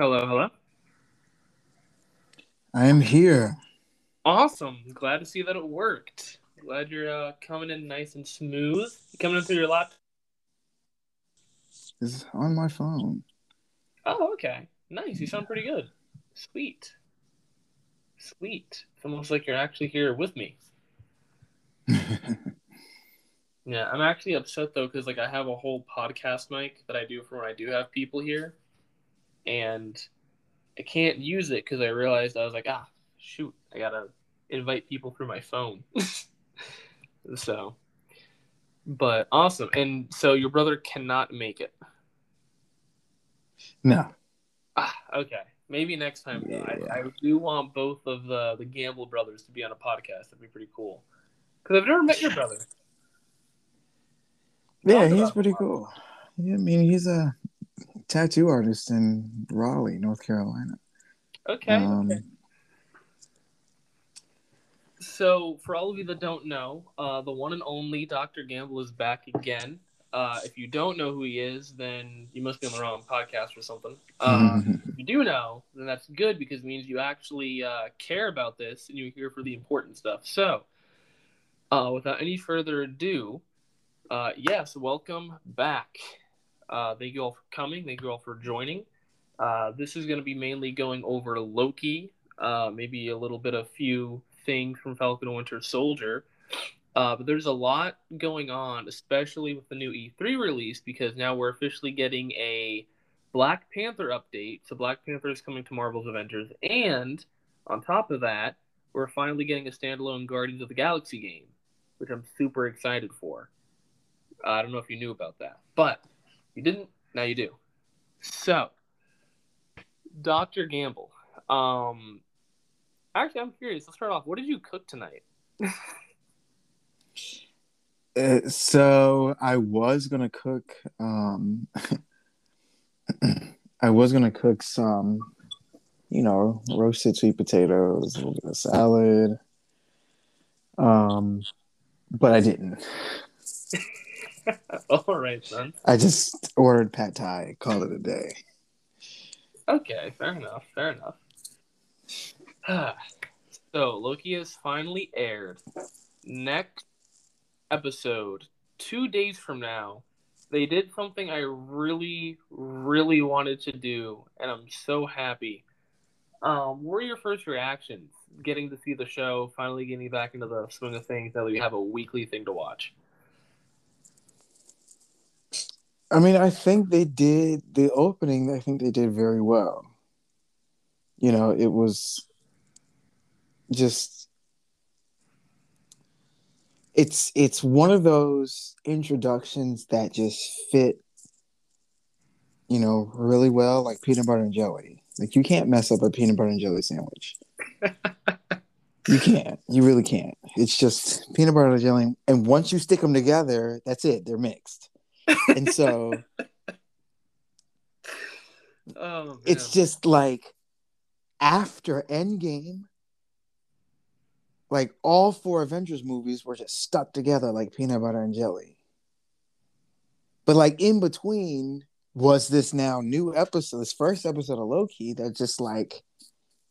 Hello, hello. I am here. Awesome. Glad to see that it worked. Glad you're uh, coming in nice and smooth. Coming in through your laptop. It's on my phone. Oh, okay. Nice. You sound pretty good. Sweet. Sweet. It's almost like you're actually here with me. Yeah, I'm actually upset though because like I have a whole podcast mic that I do for when I do have people here, and I can't use it because I realized I was like, ah, shoot, I gotta invite people through my phone. so, but awesome. And so your brother cannot make it. no. Ah, okay. Maybe next time. Yeah. I, I do want both of the the Gamble brothers to be on a podcast. That'd be pretty cool. Because I've never met your brother. Yeah, he's pretty cool. Yeah, I mean, he's a tattoo artist in Raleigh, North Carolina. Okay. Um, okay. So, for all of you that don't know, uh, the one and only Dr. Gamble is back again. Uh, if you don't know who he is, then you must be on the wrong podcast or something. Uh, if you do know, then that's good because it means you actually uh, care about this and you're here for the important stuff. So, uh, without any further ado, uh, yes, welcome back. Uh, thank you all for coming. Thank you all for joining. Uh, this is going to be mainly going over Loki, uh, maybe a little bit of few things from Falcon and Winter Soldier. Uh, but there's a lot going on, especially with the new E3 release, because now we're officially getting a Black Panther update. So Black Panther is coming to Marvel's Avengers, and on top of that, we're finally getting a standalone Guardians of the Galaxy game, which I'm super excited for. I don't know if you knew about that, but you didn't. Now you do. So, Doctor Gamble. Um, actually, I'm curious. Let's start off. What did you cook tonight? uh, so I was gonna cook. Um, I was gonna cook some, you know, roasted sweet potatoes, a little bit of salad. Um, but I didn't. All right, son. I just ordered pad thai, called it a day. Okay, fair enough. Fair enough. so Loki has finally aired. Next episode, two days from now, they did something I really, really wanted to do, and I'm so happy. Um, what were your first reactions getting to see the show, finally getting back into the swing of things that we have a weekly thing to watch? I mean, I think they did the opening. I think they did very well. You know, it was just it's it's one of those introductions that just fit, you know, really well, like peanut butter and jelly. Like you can't mess up a peanut butter and jelly sandwich. you can't. You really can't. It's just peanut butter and jelly, and once you stick them together, that's it. They're mixed and so Oh, it's just like after Endgame, like all four Avengers movies were just stuck together like peanut butter and jelly. But like in between was this now new episode, this first episode of Loki that just like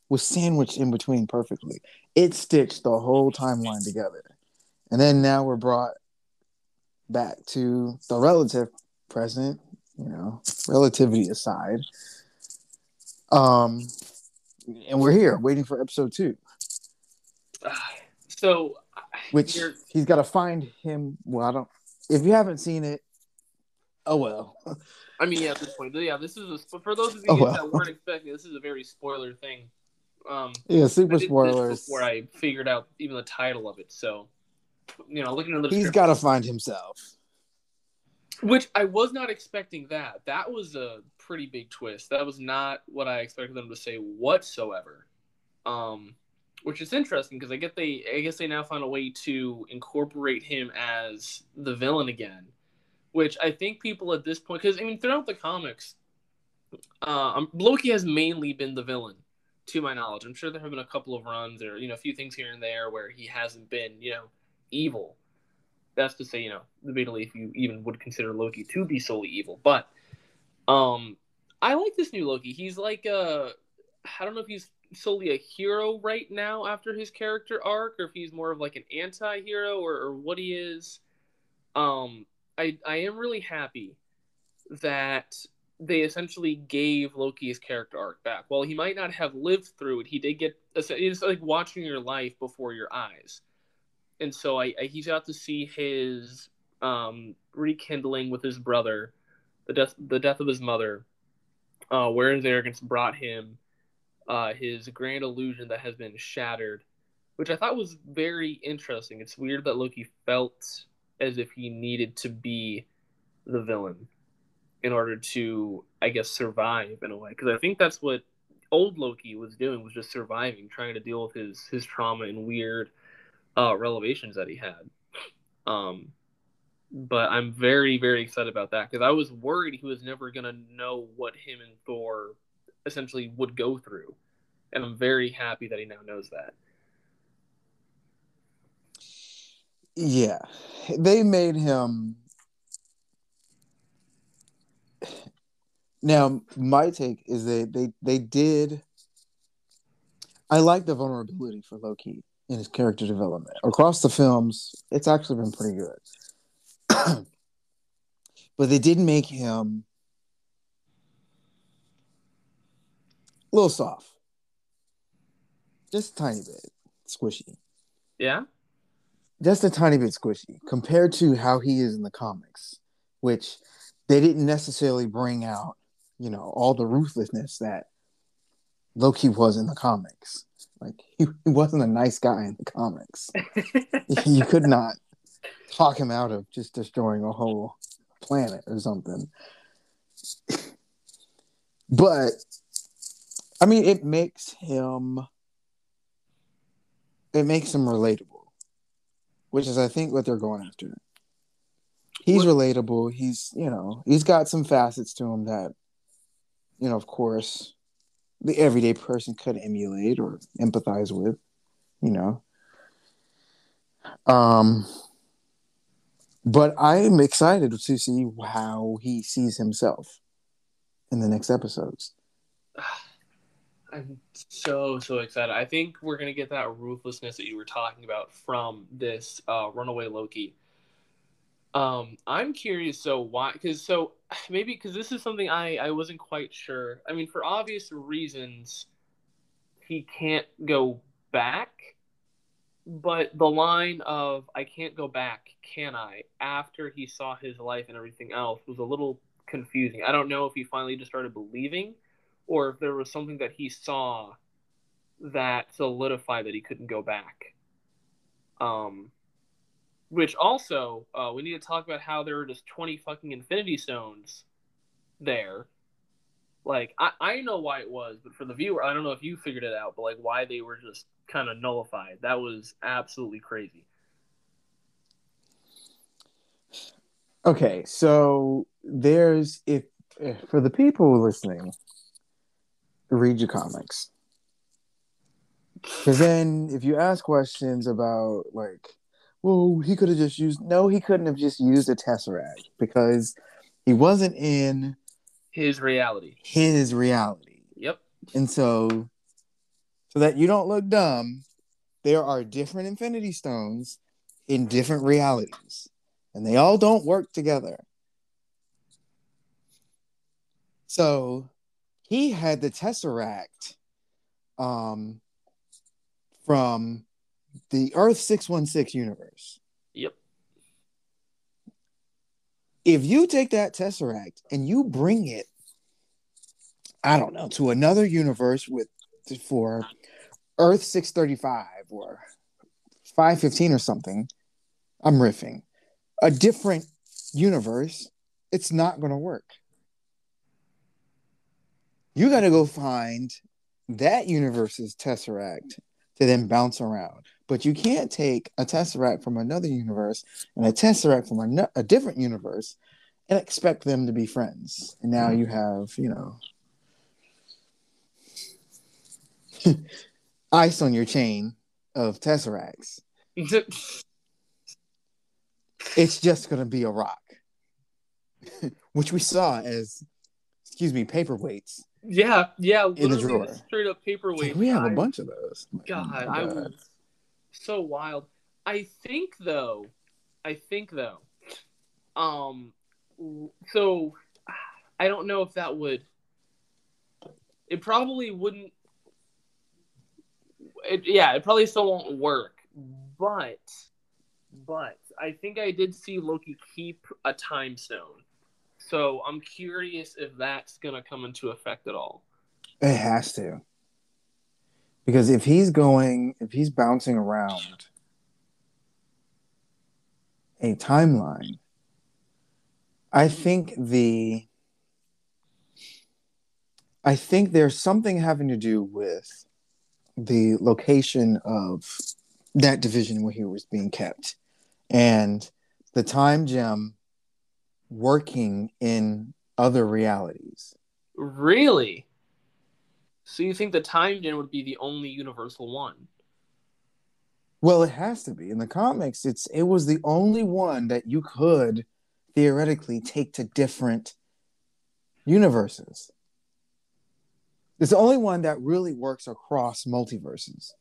was sandwiched in between perfectly. It stitched the whole timeline together. And then now we're brought back to the relative present, you know, relativity aside. Um, and we're here waiting for episode two, so which You're- he's got to find him. Well, I don't. If you haven't seen it, oh well. I mean, yeah, at this point, yeah, this is a, for those of you Oh, well. that weren't expecting. This is a very spoiler thing. Um, Yeah, super spoilers. before I figured out even the title of it. So, you know, looking at the He's got to find himself. which I was not expecting. That that was a pretty big twist. That was not what I expected them to say whatsoever. Um, which is interesting because I get they I guess they now found a way to incorporate him as the villain again, which I think people at this point because I mean throughout the comics, uh, um, Loki has mainly been the villain to my knowledge. I'm sure there have been a couple of runs or you know a few things here and there where he hasn't been you know evil. That's to say, you know, debatably if you even would consider Loki to be solely evil. But um I like this new Loki. He's like uh I don't know if he's solely a hero right now after his character arc, or if he's more of like an anti-hero, or, or what he is. Um, I I am really happy that they essentially gave Loki's character arc back. While he might not have lived through it, he did get. It's like watching your life before your eyes, and so I, I he's got to see his um, rekindling with his brother, the death the death of his mother, uh, where his arrogance brought him uh, his grand illusion that has been shattered, which I thought was very interesting. It's weird that Loki felt as if he needed to be the villain in order to, I guess, survive in a way. Because I think that's what old Loki was doing was just surviving, trying to deal with his his trauma and weird uh, revelations that he had. Um, but I'm very very excited about that because I was worried he was never gonna know what him and Thor essentially would go through. And I'm very happy that he now knows that. Yeah. They made him Now, my take is that they they did I like the vulnerability for Loki in his character development. Across the films, it's actually been pretty good. but they did make him a little soft. Just a tiny bit squishy. Yeah. Just a tiny bit squishy compared to how he is in the comics, which they didn't necessarily bring out, you know, all the ruthlessness that Loki was in the comics. Like he, he wasn't a nice guy in the comics. you could not talk him out of just destroying a whole planet or something. but I mean, it makes him it makes him relatable, which is I think what they're going after. He's what? relatable. He's you know he's got some facets to him that you know of course the everyday person could emulate or empathize with, you know. Um, but I'm excited to see how he sees himself in the next episodes. I'm so so excited. I think we're gonna get that ruthlessness that you were talking about from this uh, Runaway Loki. Um, I'm curious. So why? Because so maybe because this is something I I wasn't quite sure. I mean, for obvious reasons, he can't go back. But the line of "I can't go back, can I?" after he saw his life and everything else was a little confusing. I don't know if he finally just started believing or if there was something that he saw that solidified that he couldn't go back. Um, which also, uh, we need to talk about how there were just 20 fucking Infinity Stones there. Like, I, I know why it was, but for the viewer, I don't know if you figured it out, but like why they were just kind of nullified. That was absolutely crazy. Okay, so there's if, if for the people listening, read your comics. Because then, if you ask questions about like, well, he could have just used no, he couldn't have just used a tesseract because he wasn't in his reality. His reality. Yep. And so, so that you don't look dumb, there are different Infinity Stones in different realities, and they all don't work together. So he had the Tesseract um, from the Earth 616 universe. Yep. If you take that Tesseract and you bring it, I don't know, to another universe with for Earth 635 or 515 or something, I'm riffing. A different universe, it's not going to work you got to go find that universe's tesseract to then bounce around. But you can't take a tesseract from another universe and a tesseract from a, a different universe and expect them to be friends. And now you have, you know, ice on your chain of tesseracts. it's just going to be a rock, which we saw as excuse me, paperweights. Yeah, yeah, in the drawer. Straight up paperweight. Like, we have a bunch of those. God, oh I was so wild. I think though, I think though, um, so I don't know if that would. It probably wouldn't. It, yeah, it probably still won't work, but, but I think I did see Loki keep a time stone. So I'm curious if that's gonna come into effect at all. It has to. Because if he's going, if he's bouncing around a timeline, I think the I think there's something having to do with the location of that division where he was being kept and the time gem working in other realities. Really? So you think the time gem would be the only universal one? Well, it has to be. In the comics, it's it was the only one that you could theoretically take to different universes. It's the only one that really works across multiverses.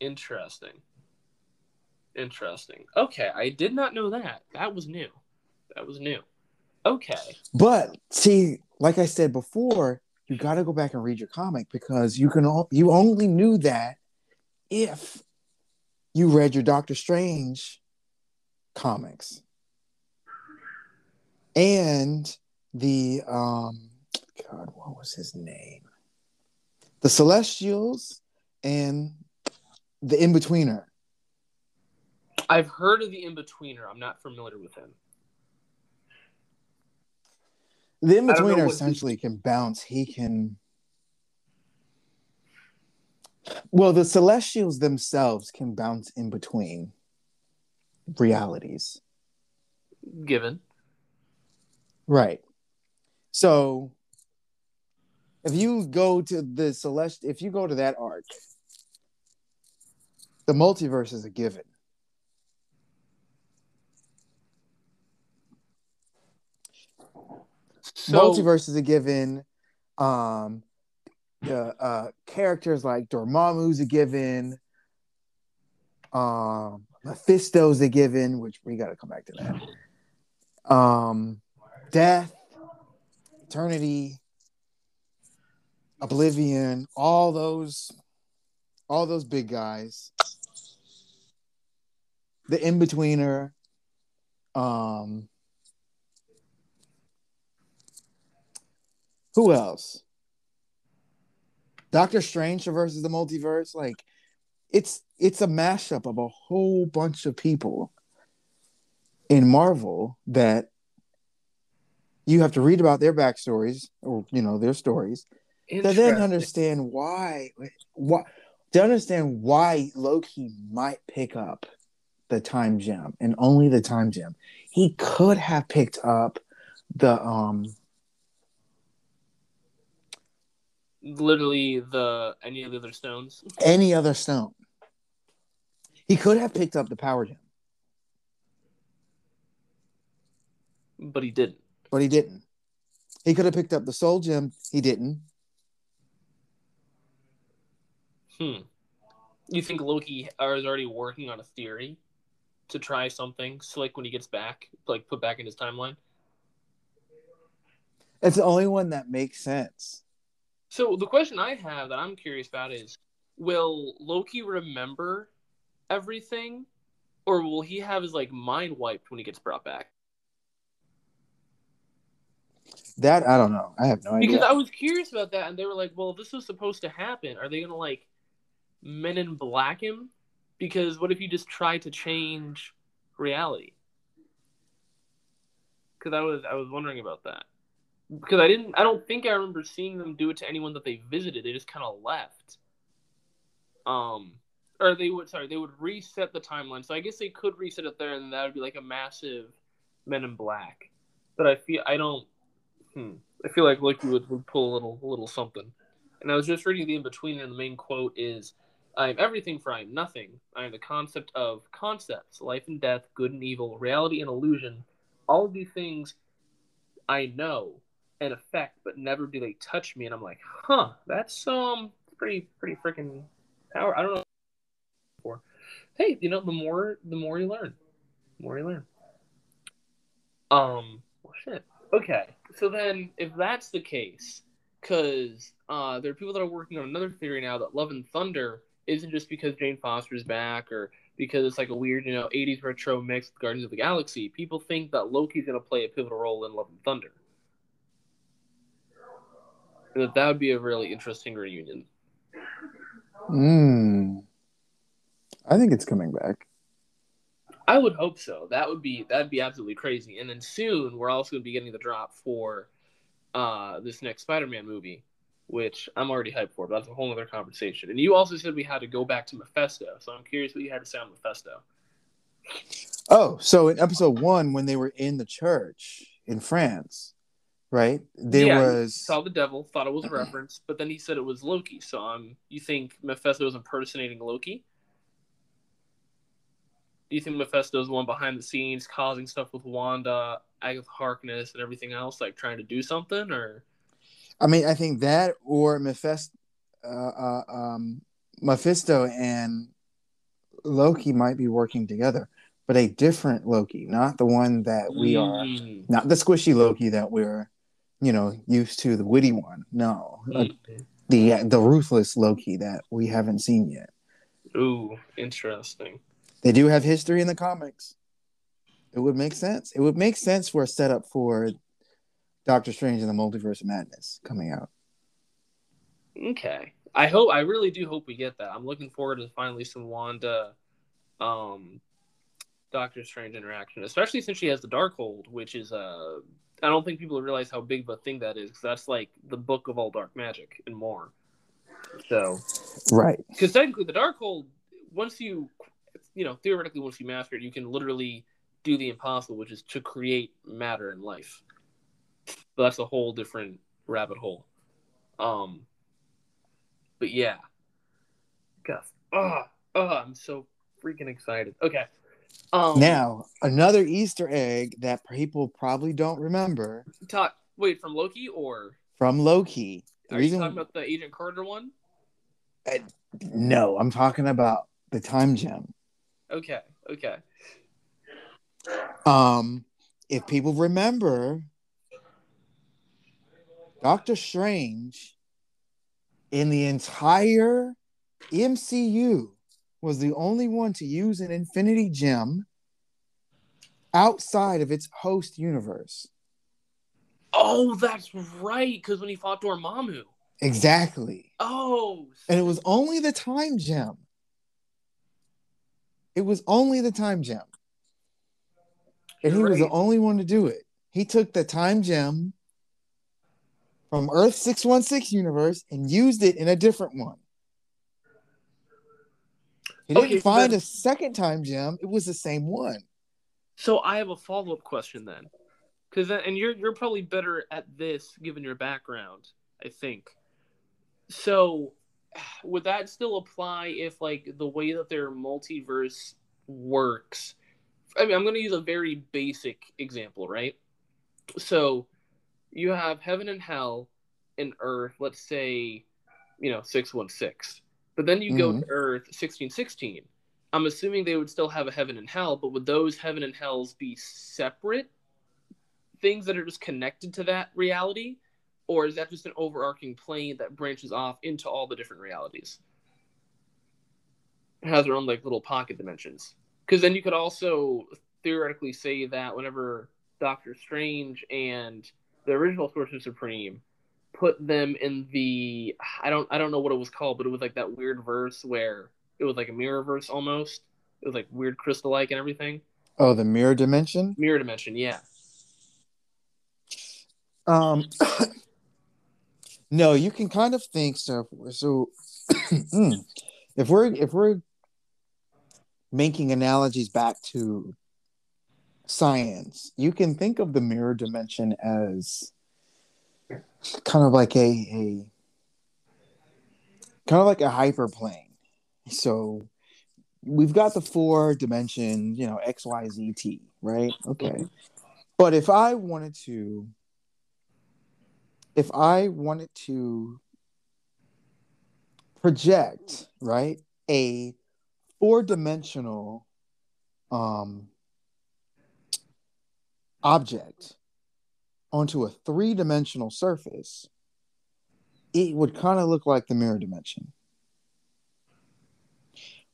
Interesting. Interesting. Okay, I did not know that. That was new. That was new. Okay. But see, like I said before, you got to go back and read your comic because you can all, you only knew that if you read your Doctor Strange comics. And the um god what was his name? The celestials and the in-betweener. I've heard of the in-betweener. I'm not familiar with him the in-betweener essentially can bounce he can well the celestials themselves can bounce in between realities given Right. So if you go to the celest if you go to that arc, the multiverse is a given. So, multiverse is a given. Um uh, uh characters like Dormammu's a given. Um Mephisto's a given, which we gotta come back to that. Um death, eternity, oblivion, all those, all those big guys. The in betweener, um, who else? Doctor Strange versus the multiverse, like it's it's a mashup of a whole bunch of people in Marvel that you have to read about their backstories or you know their stories to then understand why why to understand why Loki might pick up the time gem and only the time gem. He could have picked up the um literally the any of the other stones. Any other stone. He could have picked up the power gem. But he didn't but he didn't. He could have picked up the soul gem. He didn't. Hmm. You think Loki is already working on a theory to try something slick when he gets back, like put back in his timeline? It's the only one that makes sense. So the question I have that I'm curious about is will Loki remember everything or will he have his like mind wiped when he gets brought back? That I don't know. I have no idea. Because I was curious about that, and they were like, "Well, this was supposed to happen. Are they gonna like Men in Black him? Because what if you just try to change reality?" Because I was I was wondering about that. Because I didn't I don't think I remember seeing them do it to anyone that they visited. They just kind of left. Um, or they would sorry they would reset the timeline. So I guess they could reset it there, and that would be like a massive Men in Black. But I feel I don't Hmm. I feel like Loki would, would pull a little a little something. And I was just reading the in between, and the main quote is, "I am everything, for I am nothing. I am the concept of concepts, life and death, good and evil, reality and illusion. All of these things I know, and effect, but never do they touch me. And I'm like, huh, that's um pretty pretty freaking power. I don't know. Hey, you know, the more the more you learn, the more you learn. Um, well, shit. Okay, so then if that's the case, because uh, there are people that are working on another theory now that Love and Thunder isn't just because Jane Foster's back or because it's like a weird, you know, 80s retro mix with Guardians of the Galaxy. People think that Loki's going to play a pivotal role in Love and Thunder. And that that would be a really interesting reunion. Hmm. I think it's coming back. I would hope so. That would be that'd be absolutely crazy. And then soon we're also going to be getting the drop for uh, this next Spider-Man movie, which I'm already hyped for. But that's a whole other conversation. And you also said we had to go back to Mephisto, so I'm curious what you had to say on Mephisto. Oh, so in episode one, when they were in the church in France, right? There yeah, was saw the devil, thought it was a reference, but then he said it was Loki. So um, you think Mephisto is impersonating Loki? Do you think Mephisto is the one behind the scenes causing stuff with Wanda, Agatha Harkness, and everything else, like trying to do something, or? I mean, I think that or Mephisto, uh, uh, um, Mephisto and Loki might be working together, but a different Loki, not the one that we are, Mm. not the squishy Loki that we're, you know, used to, the witty one. No, uh, Mm. the the ruthless Loki that we haven't seen yet. Ooh, interesting. They do have history in the comics. It would make sense. It would make sense for a setup for Doctor Strange and the Multiverse of Madness coming out. Okay. I hope I really do hope we get that. I'm looking forward to finally some Wanda um Doctor Strange interaction, especially since she has the Darkhold, which is uh I don't think people realize how big of a thing that is cuz that's like the book of all dark magic and more. So, Right. cuz technically the Darkhold once you you know, theoretically once you master it, you can literally do the impossible, which is to create matter in life. But that's a whole different rabbit hole. Um but yeah. Gus. Oh, oh, I'm so freaking excited. Okay. Um Now, another Easter egg that people probably don't remember talk wait, from Loki or from Loki. The are reason you talking about the Agent Carter one? no, I'm talking about the time gem. Okay, okay. Um, if people remember, Doctor Strange in the entire MCU was the only one to use an Infinity Gem outside of its host universe. Oh, that's right, because when he fought Dormammu. Exactly. Oh And it was only the time gem. It was only the time gem. And he was the only one to do it. He took the time gem from Earth 616 universe and used it in a different one. He didn't Okay, oh, find then- a second time gem. It was the same one. So I have a follow up question then, because and you're you're probably better at this given your background, I think. So would that still apply if like the way that their multiverse works? I mean, I'm going to use a very basic example, right? So you have heaven and hell and earth. Let's say, you know, six one six, but then you go Mhm. to earth sixteen sixteen. I'm assuming they would still have a heaven and hell, but would those heaven and hells be separate things that are just connected to that reality? Or is that just an overarching plane that branches off into all the different realities? It has their own like little pocket dimensions. Because then you could also theoretically say that whenever Doctor Strange and the original Sorcerer Supreme put them in the I don't I don't know what it was called, but it was like that weird verse where it was like a mirror verse almost. It was like weird crystal like and everything. Oh, the mirror dimension? Mirror dimension, yeah. Um, no, you can kind of think so. So, hmm, if we're if we're making analogies back to science, you can think of the mirror dimension as kind of like a a kind of like a hyperplane. So we've got the four dimension, you know, X, Y, Z, T, right? Okay. But if I wanted to if I wanted to project, right, a four-dimensional um object onto a three-dimensional surface, it would kind of look like the mirror dimension.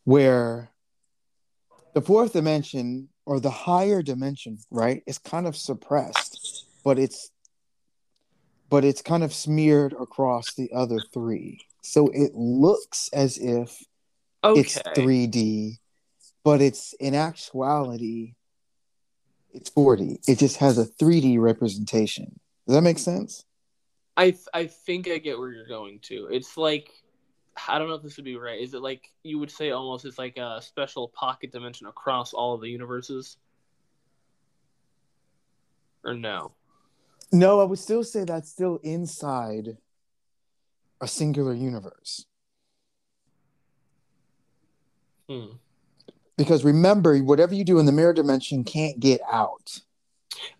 Where the fourth dimension or the higher dimension, right, is kind of suppressed, but it's but it's kind of smeared across the other three. So it looks as if Okay. it's 3D, but it's in actuality it's 4D. It just has a 3D representation. Does that make sense? I I think I get where you're going to. It's like I don't know if this would be right. Is it like you would say almost it's like a special pocket dimension across all of the universes? Or no? No, I would still say that's still inside a singular universe. Hmm. Because remember, whatever you do in the mirror dimension can't get out.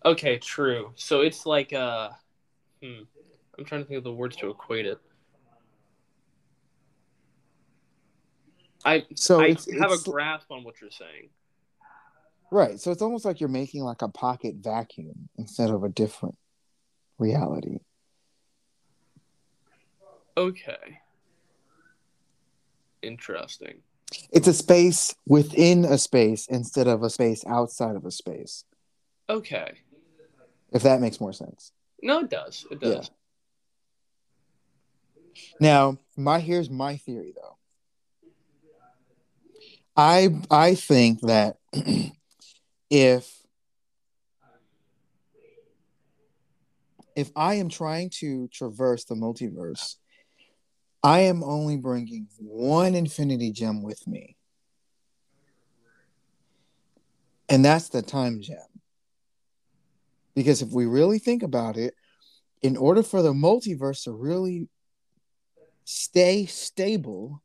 Okay, true. So it's like uh hmm. I'm trying to think of the words to equate it. I So I it's, have it's a grasp on what you're saying. right. So it's almost like you're making like a pocket vacuum instead of a different reality. Okay. Interesting. It's a space within a space instead of a space outside of a space. Okay. If that makes more sense. No, it does. It does. Now, my here's my theory though. I I think that if if I am trying to traverse the multiverse, I am only bringing one infinity gem with me. And that's the time gem. Because if we really think about it, in order for the multiverse to really stay stable,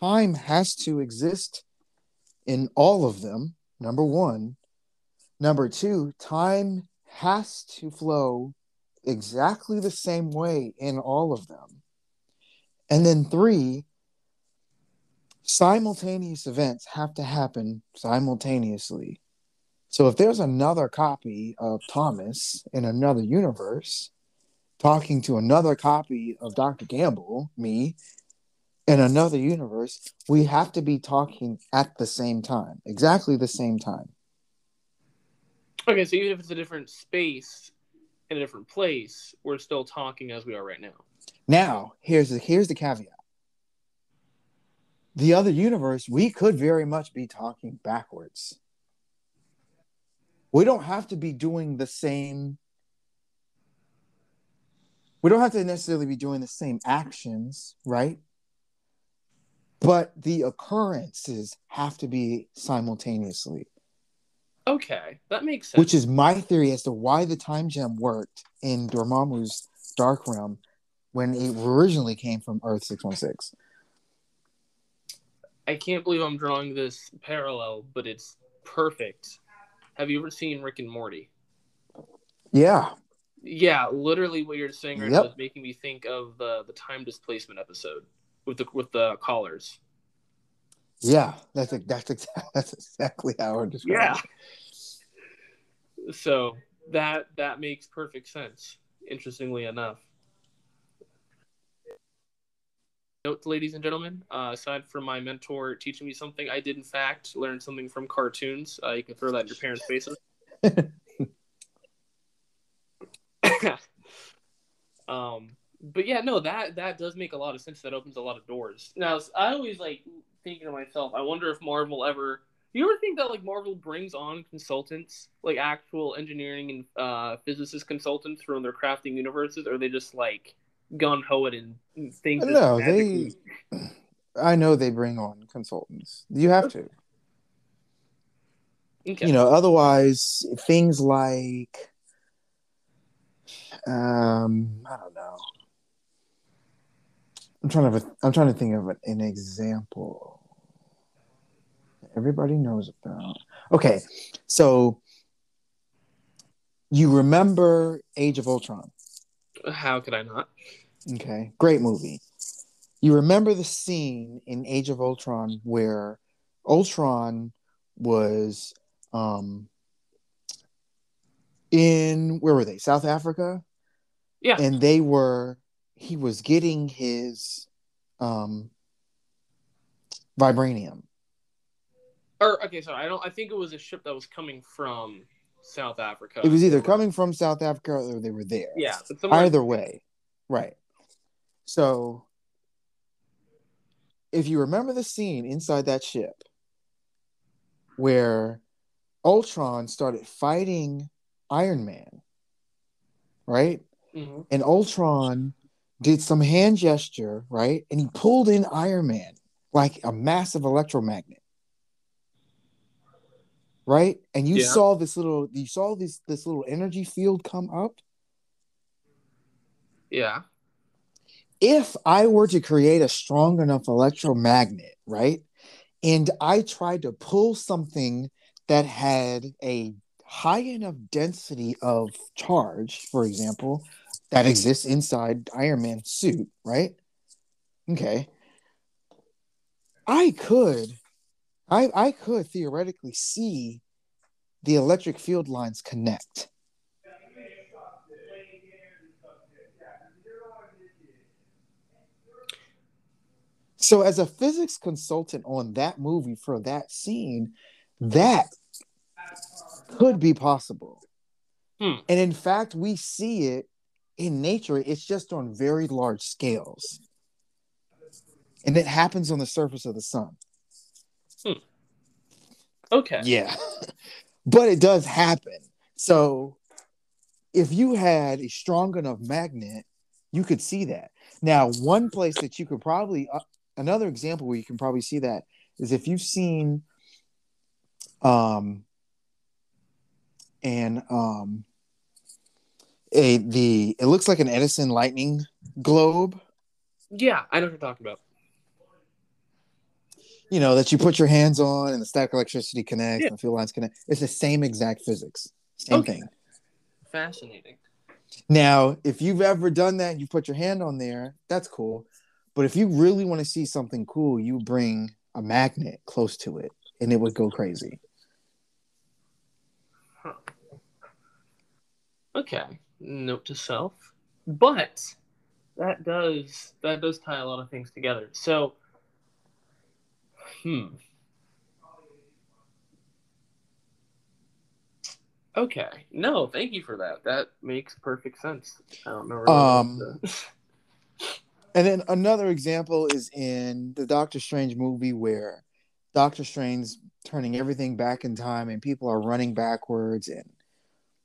time has to exist in all of them. Number one. Number two, time has to flow exactly the same way in all of them. And then three, simultaneous events have to happen simultaneously. So if there's another copy of Thomas in another universe talking to another copy of Dr. Gamble, me, in another universe, we have to be talking at the same time, exactly the same time. Okay, so even if it's a different space in a different place, we're still talking as we are right now. Now, here's the here's the caveat. The other universe, we could very much be talking backwards. We don't have to be doing the same. We don't have to necessarily be doing the same actions, right? But the occurrences have to be simultaneously, Okay, that makes sense. which is my theory as to why the time gem worked in Dormammu's Dark Realm when it originally came from Earth 616. I can't believe I'm drawing this parallel, but it's perfect. Have you ever seen Rick and Morty? Yeah, Yeah, literally what you're saying right Yep. now is making me think of the the time displacement episode with the with the callers. yeah, that's a, that's exa- that's exactly how I would describe it. So that that makes perfect sense. Interestingly enough. Note, ladies and gentlemen, uh, aside from my mentor teaching me something, I did in fact learn something from cartoons. Uh, you can throw that in your parents' faces. um, but yeah, no, that that does make a lot of sense. That opens a lot of doors. Now, I always like thinking to myself, I wonder if Marvel ever. You ever think that like Marvel brings on consultants, like actual engineering and uh, physicist consultants from their crafting universes, or they just like gun ho it and things? No, they. I know they bring on consultants. You have to. Okay. You know, otherwise things like um I don't know. I'm trying to I'm trying to think of an, an example. Everybody knows about. Okay, so you remember Age of Ultron? How could I not? Okay, great movie. You remember the scene in Age of Ultron where Ultron was um in where were they? South Africa? Yeah. And they were he was getting his um vibranium. Or okay, sorry, I don't. I think it was a ship that was coming from South Africa. It was either coming from South Africa or they were there. Yeah, Either way, right. So, if you remember the scene inside that ship where Ultron started fighting Iron Man, right? Mhm. And Ultron did some hand gesture, right? And he pulled in Iron Man like a massive electromagnet. Right? And you Yeah. saw this little you saw this this little energy field come up. Yeah. if I were to create a strong enough electromagnet, right, and I tried to pull something that had a high enough density of charge, for example, that exists inside Iron Man's suit, right? Okay. I could, I I could theoretically see the electric field lines connect. So, as a physics consultant on that movie for that scene, that could be possible. Hmm. And in fact, we see it in nature, it's just on very large scales. And it happens on the surface of the sun. Okay. Yeah. but it does happen. So, if you had a strong enough magnet, you could see that. Now, one place that you could probably, uh, another example where you can probably see that is if you've seen, um, and um, a the it looks like an Edison lightning globe. Yeah, I know what you're talking about. You know that you put your hands on, and the static electricity connects, Yeah. and the field lines connect. It's the same exact physics, same Okay. thing. Fascinating. Now, if you've ever done that and you put your hand on there, that's cool. But if you really want to see something cool, you bring a magnet close to it and it would go crazy. Okay. Note to self. But that does that does tie a lot of things together. So hmm. Okay. No, thank you for that. That makes perfect sense. I don't know. Um, And then another example is in the Doctor Strange movie where Doctor Strange's turning everything back in time and people are running backwards and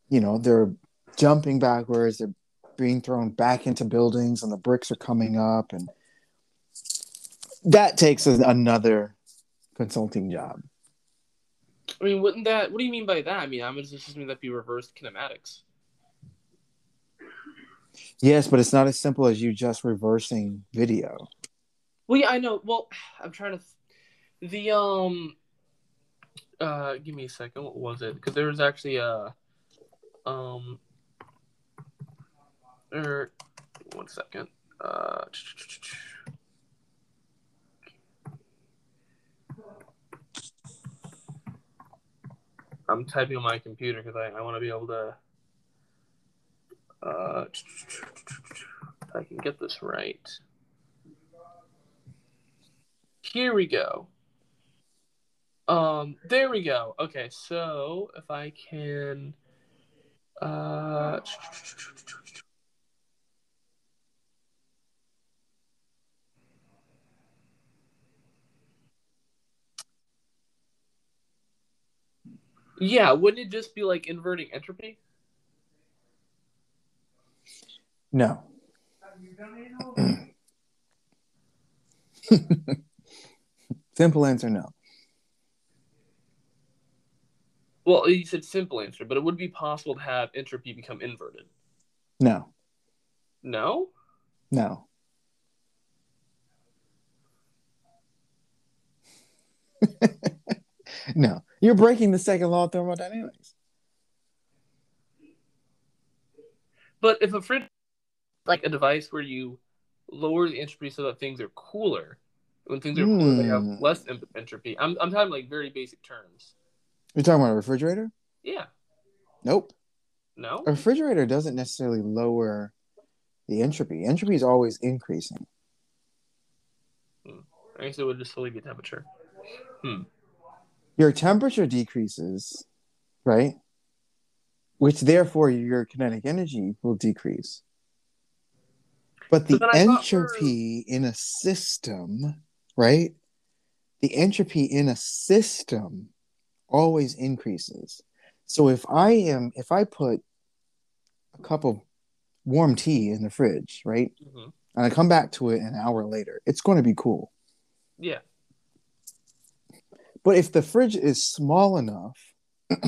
you know they're jumping backwards, they're being thrown back into buildings and the bricks are coming up and that takes another consulting job. I mean, wouldn't that? What do you mean by that? I mean, I'm just assuming that be reversed kinematics. Yes, but it's not as simple as you just reversing video. Well, yeah, I know. Well, I'm trying to. The um. Uh, give me a second. What was it? Because there was actually a. Um. Er, one second. Uh. I'm typing on my computer because I, I want to be able to. Uh, I can get this right. Here we go. Um, there we go. Okay, so if I can, uh, yeah, wouldn't it just be like inverting entropy? No. Simple answer no. Well, you said simple answer, but it would be possible to have entropy become inverted. No. No? No. no. You're breaking the second law of thermodynamics. But if a fridge, like a device where you lower the entropy so that things are cooler. When things are cooler, they have Hmm. less entropy. I'm I'm talking like very basic terms. You're talking about a refrigerator? Yeah. Nope. No. A refrigerator doesn't necessarily lower the entropy. Entropy is always increasing. I guess it would just slowly be temperature. Your temperature decreases, right? Which therefore your kinetic energy will decrease. But the thought entropy in a system, right? The entropy in a system always increases. So if I am if I put a cup of warm tea in the fridge, right? hmm And I come back to it an hour later, it's going to be cool. Yeah. But if the fridge is small enough,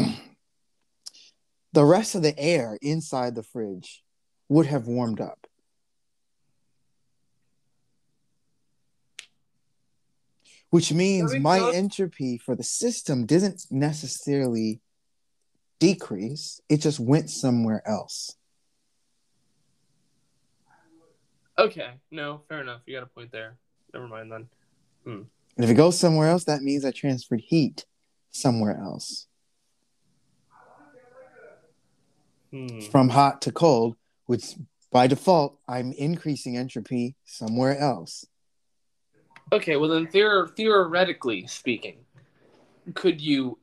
the rest of the air inside the fridge would have warmed up. Which means my entropy for the system didn't necessarily decrease, it just went somewhere else. Okay. No, fair enough. You got a point there. Never mind then. Hmm. And if it goes somewhere else, that means I transferred heat somewhere else Hmm. from hot to cold, which by default, I'm increasing entropy somewhere else. Okay. Well, then, theor- theoretically speaking, could you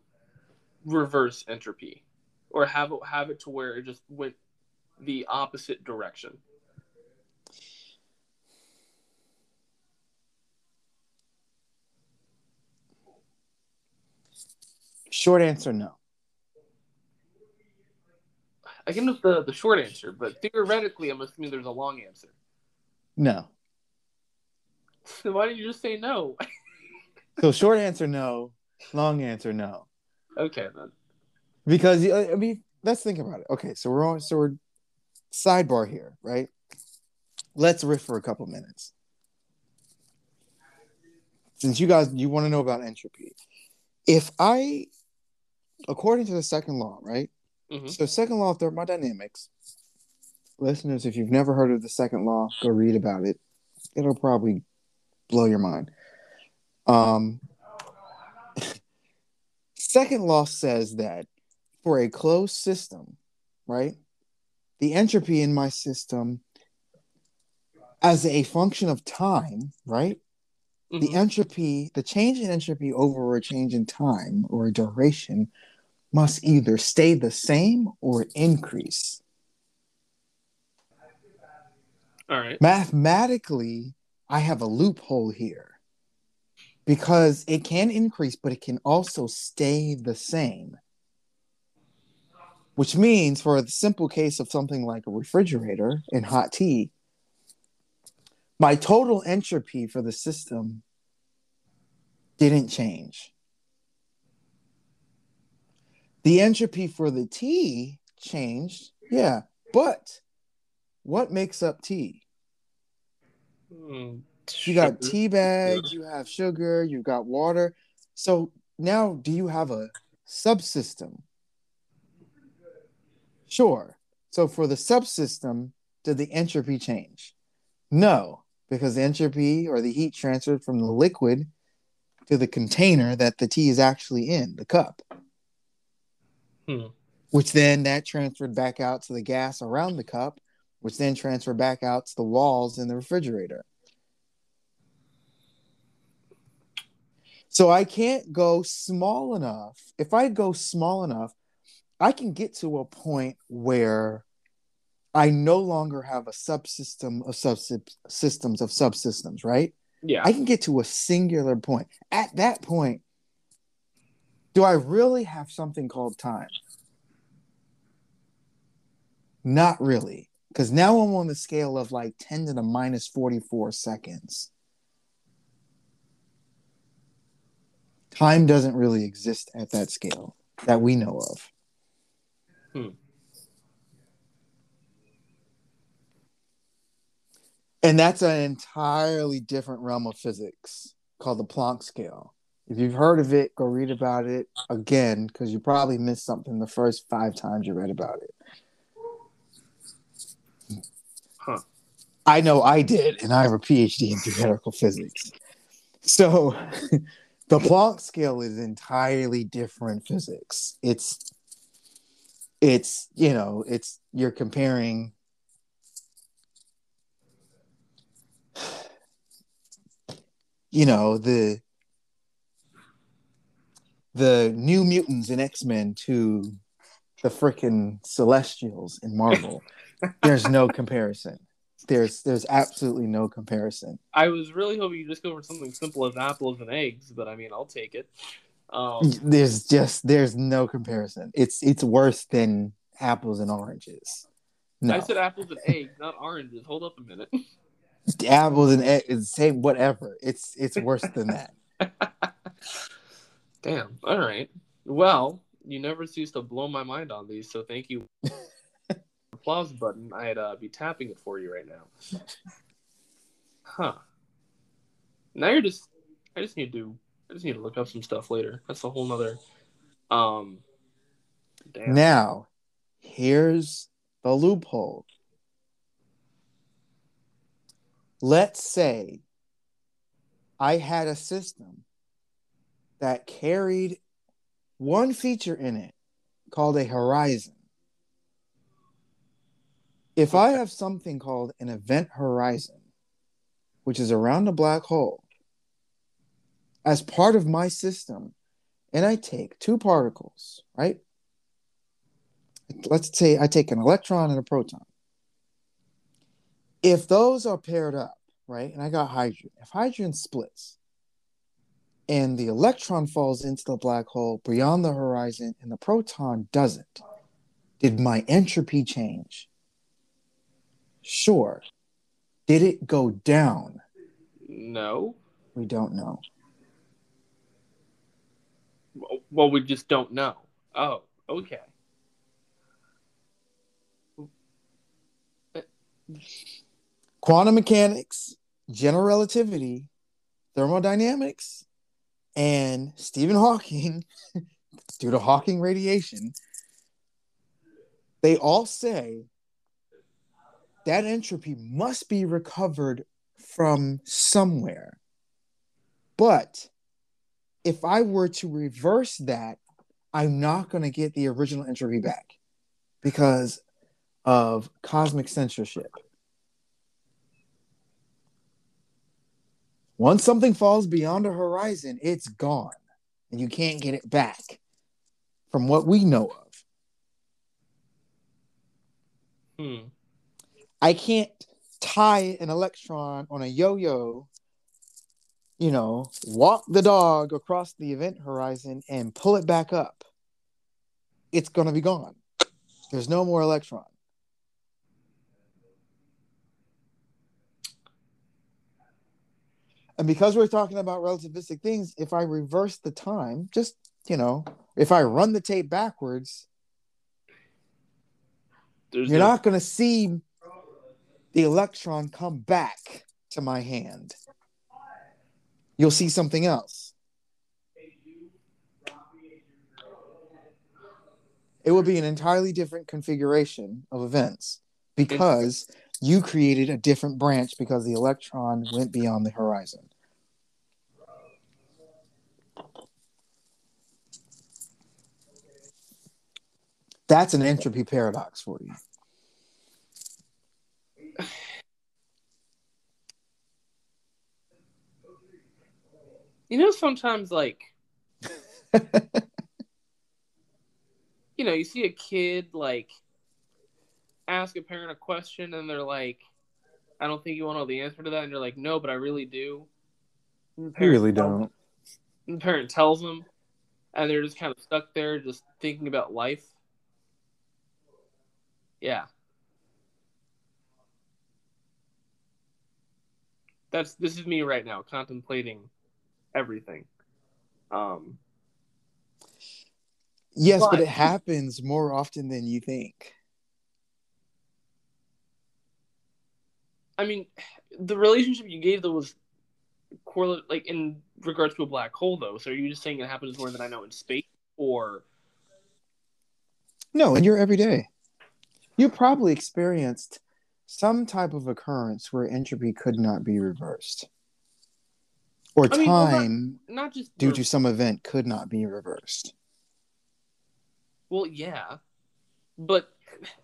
reverse entropy, or have it have it to where it just went the opposite direction? Short answer no. I can know the the short answer, but theoretically, I'm assuming there's a long answer. No. So why did you just say no? So short answer no, long answer no. okay then. Because uh, I mean, let's think about it. Okay, so we're on so we're sidebar here, right? Let's riff for a couple minutes. Since you guys you want to know about entropy. If I according to the second law, right? Mhm. So second law of thermodynamics. Listeners, if you've never heard of the second law, go read about it. It'll probably blow your mind. Um, second law says that for a closed system, right, the entropy in my system as a function of time, right, the Mhm. entropy, the change in entropy over a change in time or duration must either stay the same or increase. All right. Mathematically, I have a loophole here because it can increase, but it can also stay the same. Which means, for the simple case of something like a refrigerator and hot tea, my total entropy for the system didn't change. The entropy for the tea changed, yeah, but what makes up tea? Hmm. You got tea bags, you have sugar, you've got water. So now, do you have a subsystem? Sure. So for the subsystem, did the entropy change? No, because the entropy or the heat transferred from the liquid to the container that the tea is actually in, the cup. Hmm. Which then that transferred back out to the gas around the cup, which then transferred back out to the walls in the refrigerator. So I can't go small enough. If I go small enough, I can get to a point where I no longer have a subsystem of subsystems of subsystems, right? Yeah. I can get to a singular point. At that point, do I really have something called time? Not really. Because now I'm on the scale of like 10 to the minus 44 seconds. Time doesn't really exist at that scale that we know of. Hmm. And that's an entirely different realm of physics called the Planck scale. If you've heard of it, go read about it again because you probably missed something the first five times you read about it. Huh. I know I did, and I have a PhD in theoretical physics. So the Planck scale is entirely different physics. It's it's you know it's you're comparing you know the the new mutants in x-men to the freaking celestials in marvel there's no comparison there's there's absolutely no comparison I was really hoping you'd just go for something simple as apples and eggs, but I mean, I'll take it. Um, there's just there's no comparison it's it's worse than apples and oranges no I said apples and eggs, not oranges. Hold up a minute. apples and eggs same whatever it's it's worse than that Damn. All right. Well, you never cease to blow my mind on these, so thank you. Applause button. I'd uh, be tapping it for you right now. Huh. Now you're just. I just need to. I just need to look up some stuff later. That's a whole nother. Um. Damn. Now, here's the loophole. Let's say I had a system that carried one feature in it called a horizon. If I have something called an event horizon, which is around a black hole, as part of my system, and I take two particles, right? Let's say I take an electron and a proton. If those are paired up, right, and I got hydrogen, if hydrogen splits and the electron falls into the black hole beyond the horizon and the proton doesn't, did my entropy change? Sure. Did it go down? No. We don't know. Well, we just don't know. Oh, okay. Quantum mechanics, general relativity, thermodynamics, and Stephen Hawking, due to Hawking radiation, they all say that entropy must be recovered from somewhere. But if I were to reverse that, I'm not going to get the original entropy back because of cosmic censorship. Once something falls beyond a horizon, it's gone and you can't get it back from what we know of. Hmm. I can't tie an electron on a yo-yo, you know, walk the dog across the event horizon and pull it back up. It's going to be gone. There's no more electron. And because we're talking about relativistic things, if I reverse the time, just, you know, if I run the tape backwards, There's you're no- not going to see the electron come back to my hand. You'll see something else. It would be an entirely different configuration of events because you created a different branch because the electron went beyond the horizon. That's an entropy paradox for you. You know, sometimes like you know, you see a kid like ask a parent a question and they're like, I don't think you want to know the answer to that, and you're like, No, but I really do. You really don't. and the parent tells them, and they're just kind of stuck there, just thinking about life. Yeah. That's this is me right now, contemplating everything. Um, Yes, but But- it happens more often than you think. I mean, the relationship you gave though was correlate, like in regards to a black hole, though. So are you just saying it happens more than I know in space, or No, in your everyday. You probably experienced some type of occurrence where entropy could not be reversed, or I mean, well, not- time Not just due to some event could not be reversed. Well, yeah, but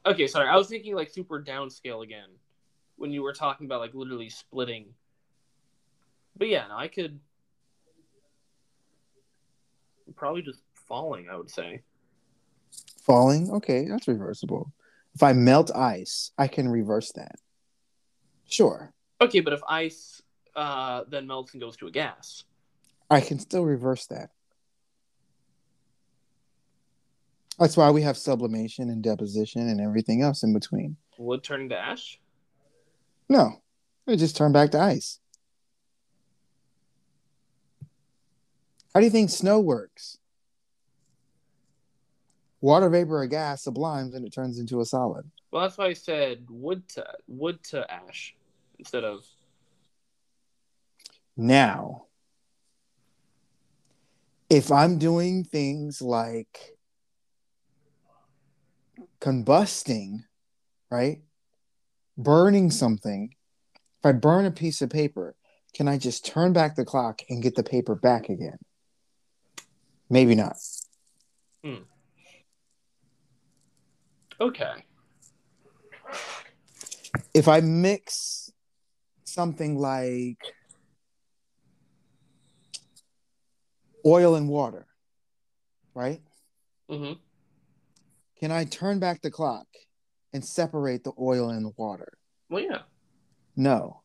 okay. Sorry, I was thinking like super downscale again when you were talking about like literally splitting. But yeah, no, I could probably just falling. I would say. Falling, okay, that's reversible. If I melt ice, I can reverse that. Sure, Okay, but if ice uh, then melts and goes to a gas, I can still reverse that. That's why we have sublimation and deposition and everything else in between. wood turning to ash. No, it just turned back to ice. How do you think snow works? Water vapor or gas sublimes and it turns into a solid. Well, that's why I said wood to wood to ash instead of Now, if I'm doing things like combusting, right? Burning something, if I burn a piece of paper, can I just turn back the clock and get the paper back again? Maybe not. okay. If I mix something like oil and water, right? hmm Can I turn back the clock and separate the oil and the water? Well, yeah, No.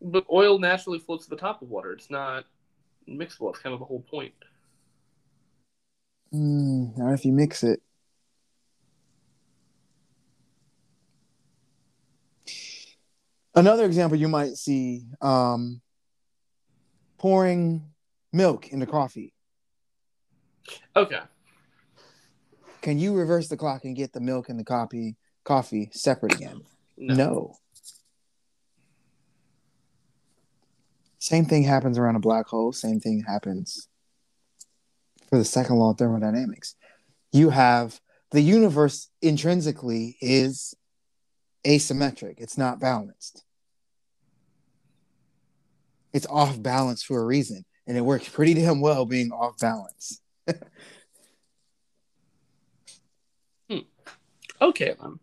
but oil naturally floats to the top of water. It's not mixable. It's kind of the whole point. Mm, not if you mix it. Another example you might see um, pouring milk into coffee. Okay. Can you reverse the clock and get the milk and the coffee coffee separate again? No. No. Same thing happens around a black hole. Same thing happens for the second law of thermodynamics. You have the universe intrinsically is asymmetric, it's not balanced. It's off balance for a reason, and it works pretty damn well being off balance. Okay then.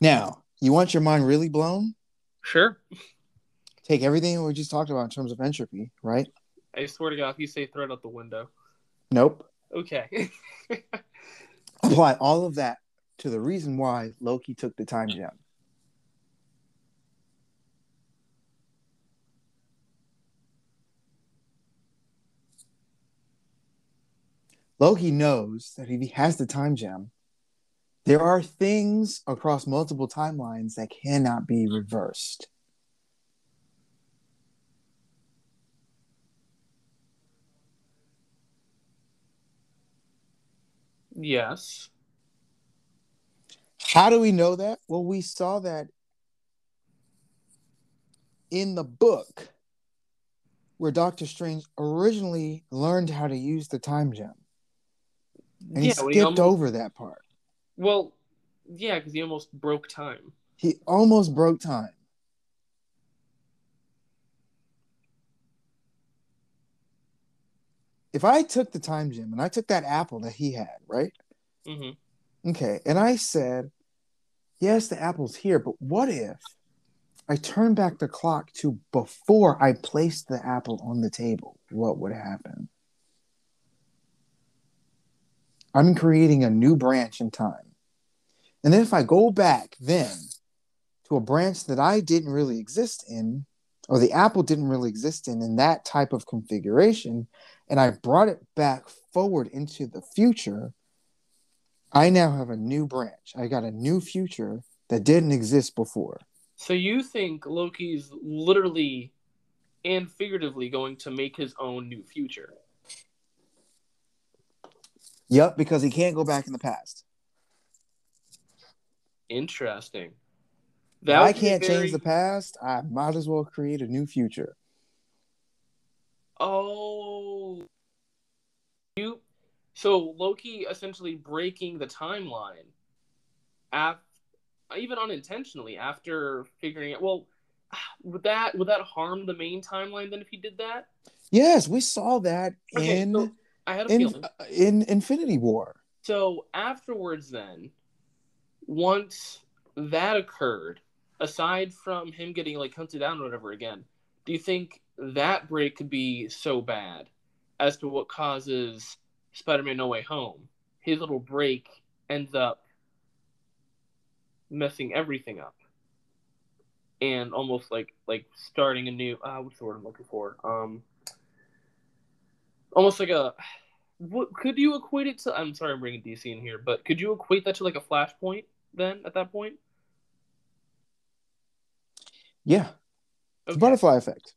Now, you want your mind really blown? Sure. Take everything we just talked about in terms of entropy, right? I swear to God, if you say throw it out the window. Nope. Okay. apply all of that to the reason why Loki took the time gem. Loki knows that if he has the time gem, there are things across multiple timelines that cannot be reversed. yes. How do we know that? Well, we saw that in the book where Doctor Strange originally learned how to use the time gem. And he skipped almost, over that part. Well, yeah, because he almost broke time. He almost broke time. If I took the time gem and I took that apple that he had, right? hmm Okay. And I said, yes, the apple's here, but what if I turn back the clock to before I placed the apple on the table? What would happen? I'm creating a new branch in time. And then if I go back then to a branch that I didn't really exist in, or the apple didn't really exist in, in that type of configuration, and I brought it back forward into the future, I now have a new branch. I got a new future that didn't exist before. So you think Loki's literally and figuratively going to make his own new future? Yep, because he can't go back in the past. Interesting. If I can't very- change the past. I might as well create a new future. Oh, you. So Loki essentially breaking the timeline. Af- even unintentionally after figuring it. Well, would that would that harm the main timeline then if he did that? Yes, we saw that okay, in so I had a in, feeling. in Infinity War. So afterwards, then, once that occurred, aside from him getting like hunted down or whatever again, do you think that break could be so bad as to what causes Spider-Man No Way Home? His little break ends up messing everything up and almost like like starting a new uh what's the word I'm looking for? Um almost like a what could you equate it to I'm sorry I'm bringing DC in here, but could you equate that to like a flashpoint then at that point? Yeah. Okay. butterfly effect.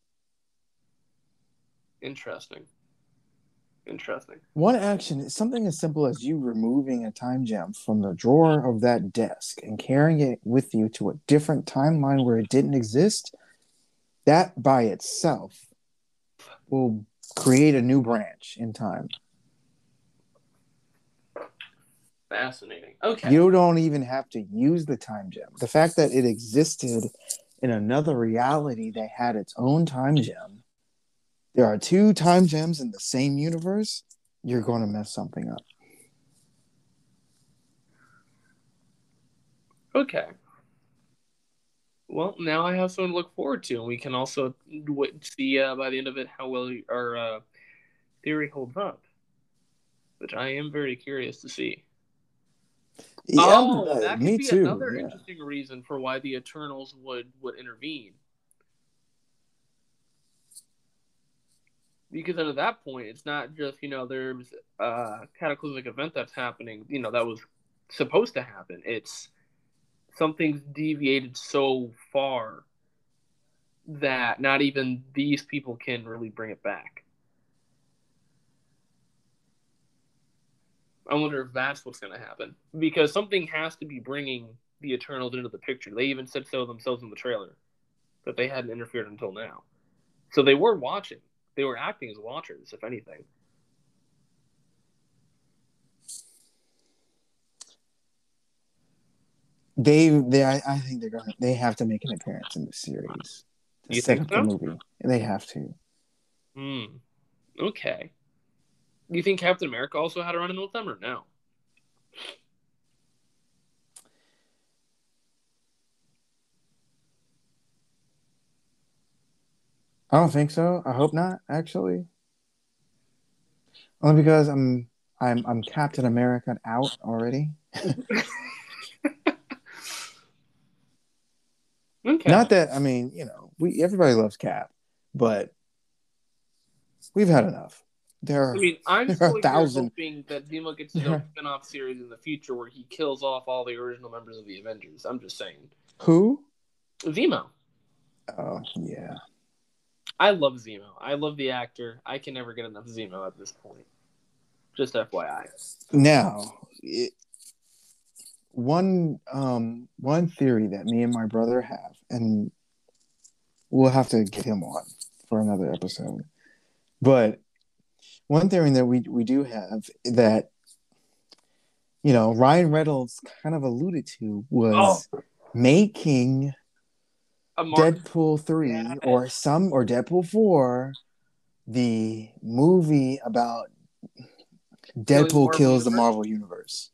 Interesting. Interesting. One action, is something as simple as you removing a time gem from the drawer of that desk and carrying it with you to a different timeline where it didn't exist, that by itself will create a new branch in time. Fascinating. Okay. You don't even have to use the time gem. The fact that it existed in another reality that had its own time gem there are two time gems in the same universe, you're going to mess something up. Okay. Well, now I have something to look forward to, and we can also see uh, by the end of it how well our uh, theory holds up, which I am very curious to see. Yeah, oh, that could me be too. another yeah. interesting reason for why the Eternals would would intervene because at that point it's not just you know there's a cataclysmic event that's happening you know that was supposed to happen it's something's deviated so far that not even these people can really bring it back i wonder if that's what's going to happen because something has to be bringing the eternals into the picture they even said so themselves in the trailer that they hadn't interfered until now so they were watching they were acting as watchers, if anything. They, they, I, I think they're gonna. They have to make an appearance in the series to you set up so? the movie. They have to. Hmm. Okay. Do you think Captain America also had a run in with them, or no? I don't think so. I hope not. Actually, only because I'm I'm I'm Captain America out already. okay. Not that I mean, you know, we everybody loves Cap, but we've had enough. There are, I mean, I'm still hoping that Zemo gets a spin-off series in the future where he kills off all the original members of the Avengers. I'm just saying. Who? Zemo. Oh yeah. I love Zemo. I love the actor. I can never get enough Zemo at this point. Just FYI. Now, it, one um one theory that me and my brother have, and we'll have to get him on for another episode. But one theory that we we do have that you know Ryan Reynolds kind of alluded to was oh. making Deadpool three yeah. or some or Deadpool four, the movie about Deadpool kills the Marvel universe.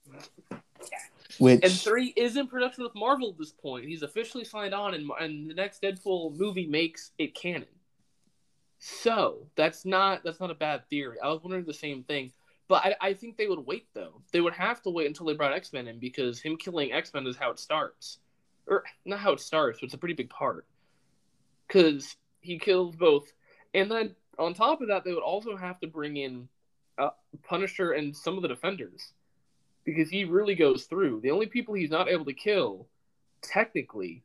Which and three is in production with Marvel at this point. He's officially signed on, and and the next Deadpool movie makes it canon. So that's not that's not a bad theory. I was wondering the same thing, but I, I think they would wait though. They would have to wait until they brought X Men in because him killing X Men is how it starts or not how it starts, but it's a pretty big part because he kills both. And then on top of that, they would also have to bring in uh, Punisher and some of the defenders because he really goes through. The only people he's not able to kill, technically,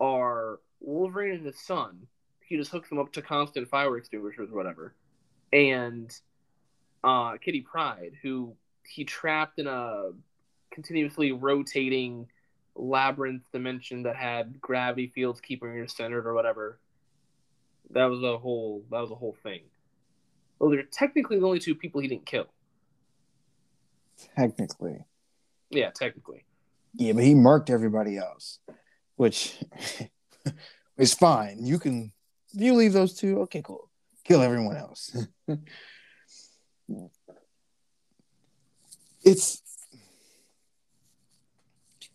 are Wolverine and his son. He just hooks them up to constant fire extinguishers or whatever, and uh, Kitty Pryde, who he trapped in a continuously rotating labyrinth dimension that had gravity fields keeping you centered or whatever. That was a whole that was a whole thing. Well, they're technically the only two people he didn't kill. Technically. Yeah, technically. Yeah, but he murked everybody else, which is fine. You can if you leave those two, okay, cool. Kill everyone else. it's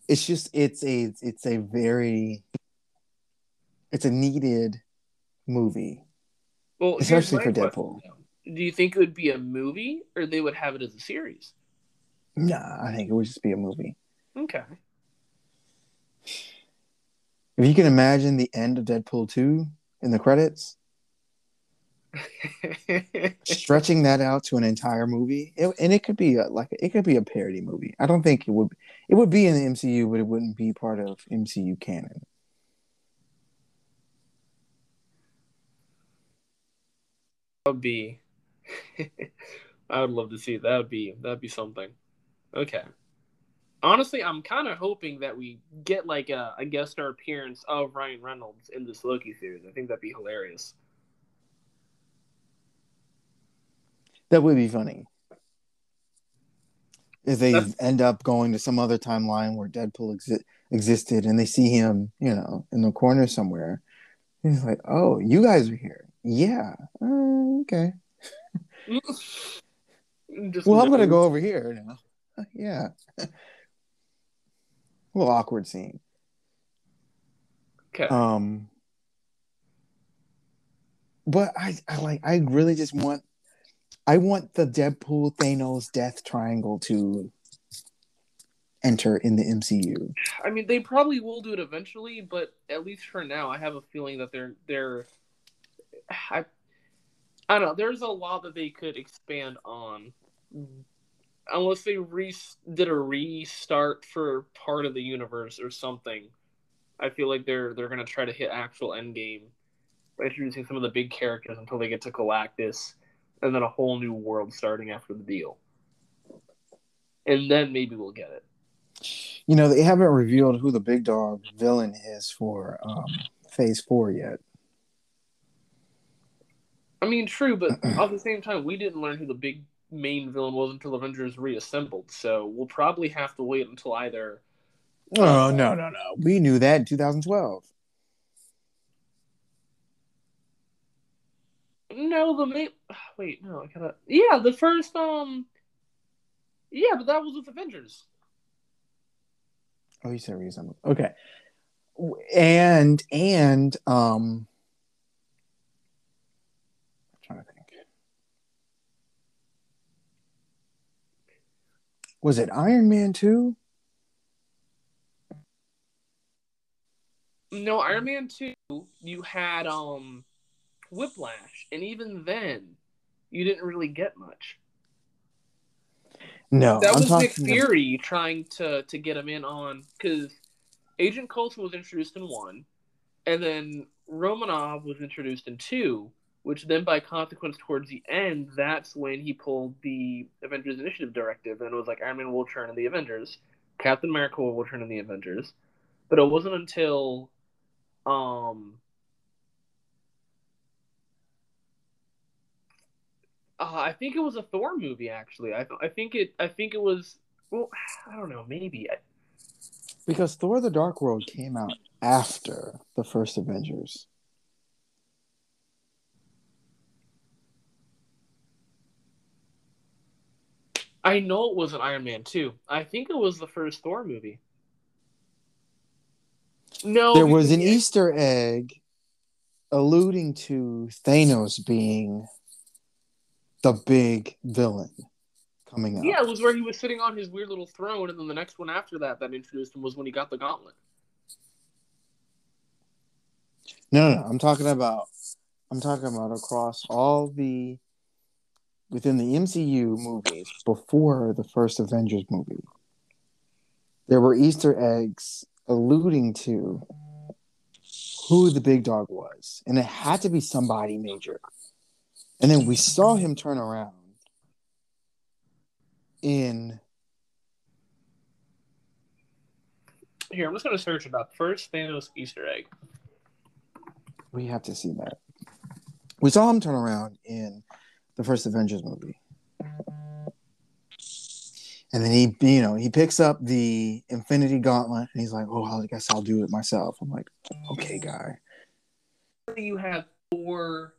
it's just it's a it's a very it's a needed movie. Well, especially for Deadpool. Question, do you think it would be a movie or they would have it as a series? Nah, I think it would just be a movie. Okay. If you can imagine the end of Deadpool 2 in the credits, stretching that out to an entire movie, it, and it could be a, like it could be a parody movie. I don't think it would. It would be in the MCU, but it wouldn't be part of MCU canon. That would be. I would love to see it. That would be that would be something. Okay. Honestly, I'm kind of hoping that we get like a, a guest star appearance of Ryan Reynolds in this Loki series. I think that'd be hilarious. That would be funny. If they That's... end up going to some other timeline where Deadpool exi- existed and they see him, you know, in the corner somewhere, he's like, "Oh, you guys are here." Yeah. Uh, okay. well, I'm gonna go over here now. Yeah. a little awkward scene. Okay. Um. But I, I like. I really just want. I want the Deadpool Thanos death triangle to enter in the MCU. I mean, they probably will do it eventually, but at least for now, I have a feeling that they're they're. I, I don't know. There's a lot that they could expand on unless they re- did a restart for part of the universe or something, I feel like they're they're gonna try to hit actual endgame by introducing some of the big characters until they get to Galactus, and then a whole new world starting after the deal, and then maybe we'll get it. You know, they haven't revealed who the big dog villain is for um, Phase Four yet. I mean, true, but at the same time, we didn't learn who the big main villain was until Avengers reassembled. So we'll probably have to wait until either. Oh no no no! We knew that in 2012. No, the main. Wait, no, I gotta. Yeah, the first um. Yeah, but that was with Avengers. Oh, you said reassembled. Okay, and and um. Was it Iron Man 2? No, Iron Man 2, you had um Whiplash, and even then, you didn't really get much. No, that I'm was Nick Fury about... trying to to get him in on because Agent Coulson was introduced in one, and then Romanoff was introduced in two, which then by consequence towards the end, that's when he pulled the Avengers Initiative directive and it was like Iron Man will turn in the Avengers, Captain America will turn in the Avengers. But it wasn't until um uh, I think it was a Thor movie actually. I I think it I think it was well I don't know, maybe I... because Thor the Dark World came out after the first Avengers. I know it was an Iron Man 2. I think it was the first Thor movie. No. There was an yeah. Easter egg alluding to Thanos being the big villain coming up. Yeah, it was where he was sitting on his weird little throne, and then the next one after that that introduced him was when he got the gauntlet. No, no, no. I'm talking about I'm talking about across all the within the MCU movies before the first Avengers movie, there were Easter eggs alluding to who the big dog was, and it had to be somebody major. And then we saw him turn around in. Here, I'm just going to search about first Thanos Easter egg. We have to see that. We saw him turn around in the first Avengers movie. And then he, you know, he picks up the Infinity Gauntlet and he's like, "Oh, I guess I'll do it myself." I'm like, "Okay, guy." You have Thor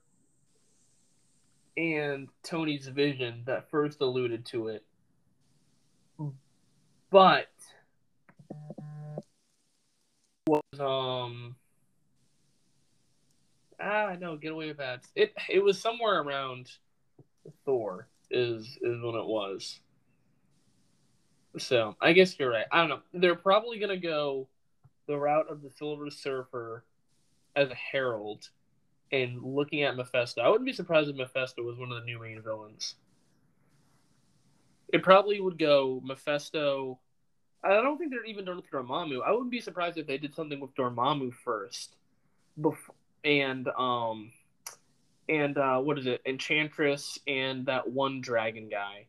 and Tony's vision that first alluded to it, but was um ah no get away with that it it was somewhere around Thor is is when it was. So I guess you're right. I don't know. They're probably gonna go the route of the Silver Surfer as a herald and looking at Mephisto. I wouldn't be surprised if Mephisto was one of the new main villains. It probably would go Mephisto. I don't think they're even done with Dormammu. I wouldn't be surprised if they did something with Dormammu first, before and um, and uh, what is it? Enchantress and that one dragon guy,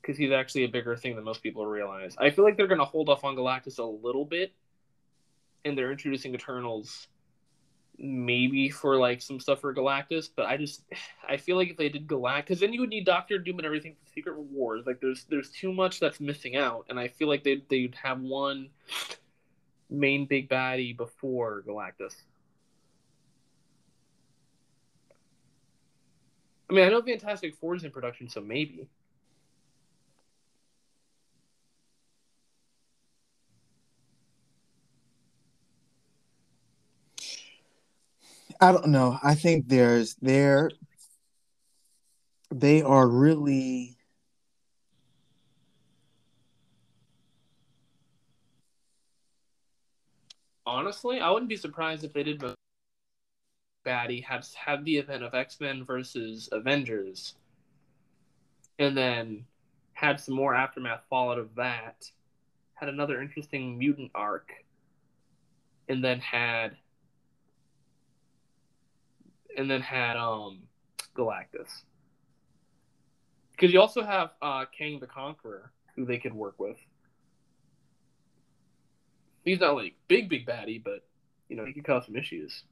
because he's actually a bigger thing than most people realize. I feel like they're gonna hold off on Galactus a little bit, and they're introducing Eternals maybe for like some stuff for Galactus, but I just I feel like if they did Galactus, then you would need Doctor Doom and everything for Secret Wars. Like there's there's too much that's missing out, and I feel like they they'd have one main big baddie before Galactus. I mean, I know Fantastic Four is in production, so maybe. I don't know. I think there's there they are really honestly, I wouldn't be surprised if they did baddie had had the event of X Men versus Avengers, and then had some more aftermath fallout of that. Had another interesting mutant arc, and then had and then had um Galactus. Because you also have uh, Kang the Conqueror, who they could work with. He's not like big, big baddie, but you know he could cause some issues.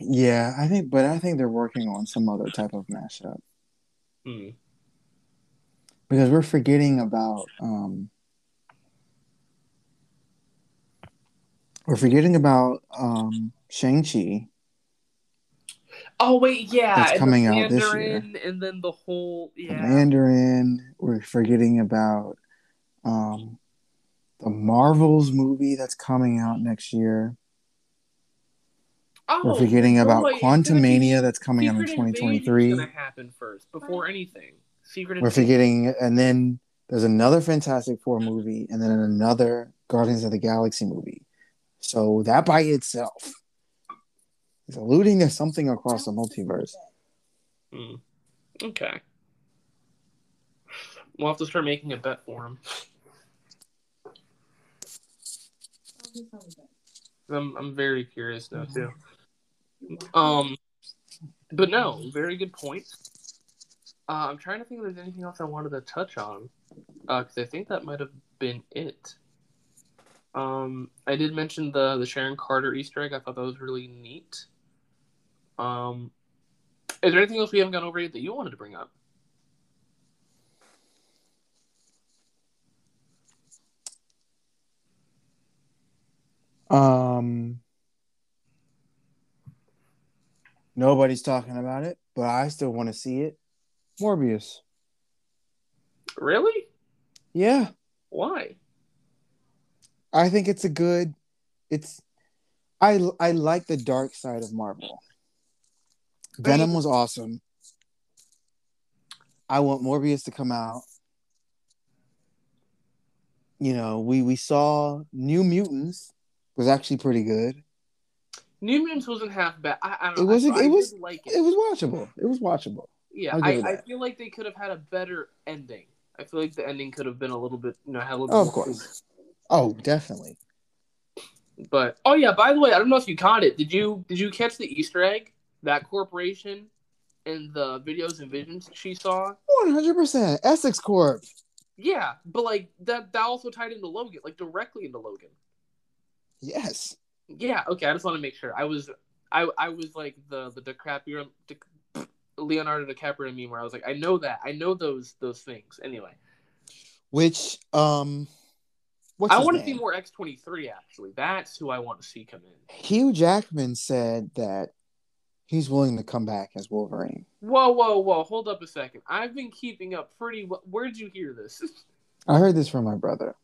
Yeah, I think, but I think they're working on some other type of mashup. Hmm because we're forgetting about um, we're forgetting about um, Shang Chi. Oh wait, yeah, that's coming out this year, and then the whole yeah. The Mandarin. We're forgetting about um, the Marvels movie that's coming out next year. Oh, we're forgetting about Quantumania that's coming out in 2023. Going to happen first before anything. Secret. We're forgetting, and then there's another Fantastic Four movie, and then another Guardians of the Galaxy movie. So that by itself is alluding to something across the multiverse. Hmm. Okay. We'll have to start making a bet for him. I'm I'm very curious now too. Um, but no, very good point. Uh, I'm trying to think if there's anything else I wanted to touch on, because uh, I think that might have been it. Um, I did mention the the Sharon Carter Easter egg. I thought that was really neat. Um, is there anything else we haven't gone over yet that you wanted to bring up? Um, nobody's talking about it, but I still want to see it. Morbius. Really? Yeah. Why? I think it's a good. It's. I I like the dark side of Marvel. Venom was awesome. I want Morbius to come out. You know, we we saw New Mutants was actually pretty good. New Mutants wasn't half bad. I, I don't it was. I, it was. Like it. it was watchable. It was watchable. Yeah, I, I feel like they could have had a better ending. I feel like the ending could have been a little bit, you know, had a little. Oh, of course. Oh, definitely. But oh yeah, by the way, I don't know if you caught it. Did you did you catch the Easter egg? That corporation and the videos and visions she saw. One hundred percent, Essex Corp. Yeah, but like that that also tied into Logan, like directly into Logan. Yes. Yeah. Okay. I just want to make sure. I was I I was like the the DiCaprio Di, Leonardo DiCaprio meme where I was like, I know that, I know those those things. Anyway, which um, I want to see more X twenty three. Actually, that's who I want to see come in. Hugh Jackman said that he's willing to come back as Wolverine. Whoa, whoa, whoa! Hold up a second. I've been keeping up pretty. well. Where'd you hear this? I heard this from my brother.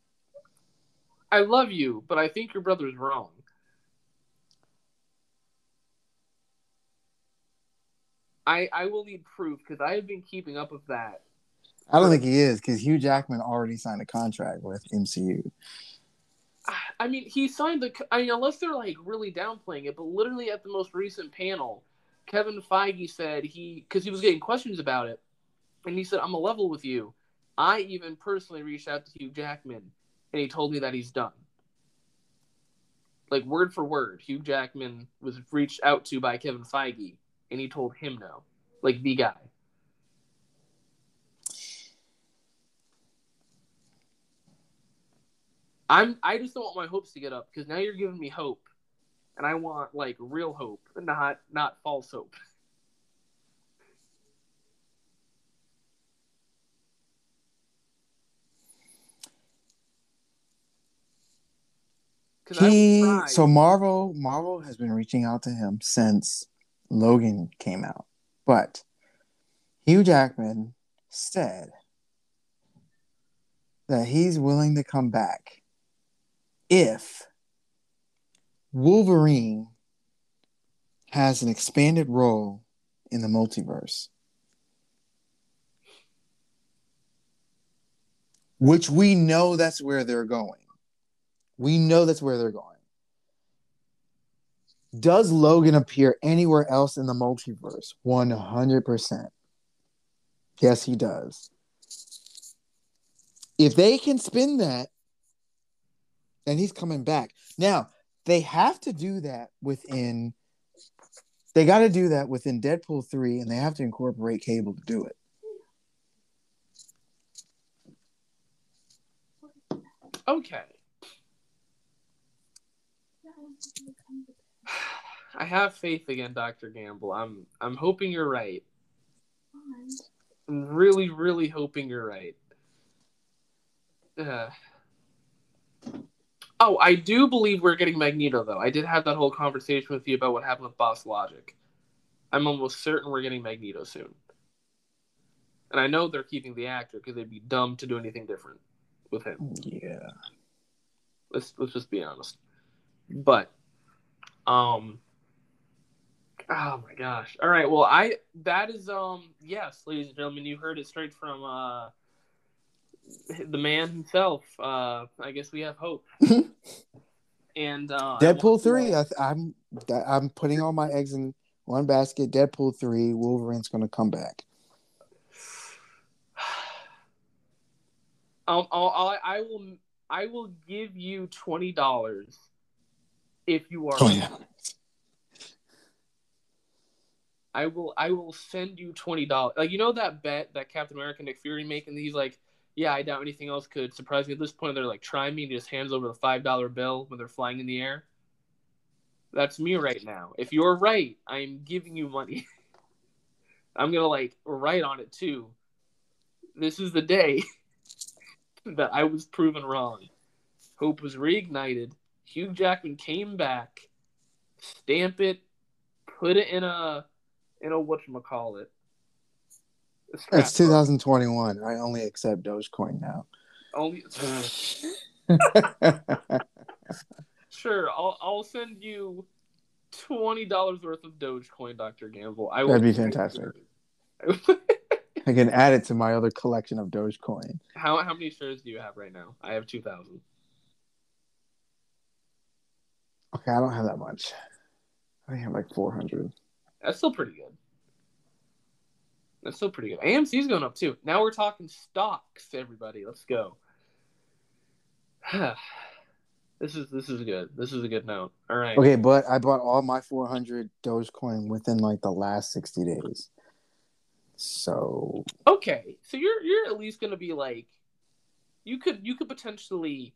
I love you, but I think your brother's wrong. I I will need proof because I have been keeping up with that. I don't think he is because Hugh Jackman already signed a contract with MCU. I mean, he signed the. I mean, unless they're like really downplaying it, but literally at the most recent panel, Kevin Feige said he because he was getting questions about it, and he said, "I'm a level with you." I even personally reached out to Hugh Jackman, and he told me that he's done. Like word for word, Hugh Jackman was reached out to by Kevin Feige, and he told him no, like the guy. I'm I just don't want my hopes to get up because now you're giving me hope, and I want like real hope, not not false hope. He so Marvel Marvel has been reaching out to him since Logan came out, but Hugh Jackman said that he's willing to come back if Wolverine has an expanded role in the multiverse. Which we know that's where they're going. We know that's where they're going. Does Logan appear anywhere else in the multiverse? 100%. Yes, he does. If they can spin that, then he's coming back. Now, they have to do that within they got to do that within Deadpool 3 and they have to incorporate Cable to do it. Okay. I have faith again, Dr. Gamble. I'm I'm hoping you're right. I'm really, really hoping you're right. Uh, oh, I do believe we're getting Magneto, though. I did have that whole conversation with you about what happened with Boss Logic. I'm almost certain we're getting Magneto soon. And I know they're keeping the actor because they'd be dumb to do anything different with him. Yeah. Let's let's just be honest. But um Oh my gosh. All right. Well, I that is um yes, ladies and gentlemen, you heard it straight from uh the man himself. Uh I guess we have hope. and uh Deadpool 3, I, I'm I'm putting all my eggs in one basket. Deadpool 3, Wolverine's going to come back. Um, I'll, I'll, I will I will give you twenty dollars if you are. Oh, yeah. I will I will send you twenty dollars. Like you know that bet that Captain America and Nick Fury making. He's like, yeah, I doubt anything else could surprise me at this point. They're like, try me, and he just hands over the five dollar bill when they're flying in the air. That's me right now. If you're right, I'm giving you money. I'm gonna like write on it too. This is the day that I was proven wrong. Hope was reignited. Hugh Jackman came back. Stamp it. Put it in a in a whatchamacallit. It's 2021. I only accept Dogecoin now. Only sure. I'll I'll send you twenty dollars worth of Dogecoin, Doctor Gamble. I That'd be fantastic. I can add it to my other collection of Dogecoin. How how many shares do you have right now? I have two thousand. Okay, I don't have that much. I have like four hundred. That's still pretty good. That's still pretty good. AMC's going up too. Now we're talking stocks, everybody. Let's go. this is this is good. This is a good note. All right. Okay, but I bought all my 400 Dogecoin within like the last 60 days. So okay, so you're you're at least gonna be like, you could you could potentially.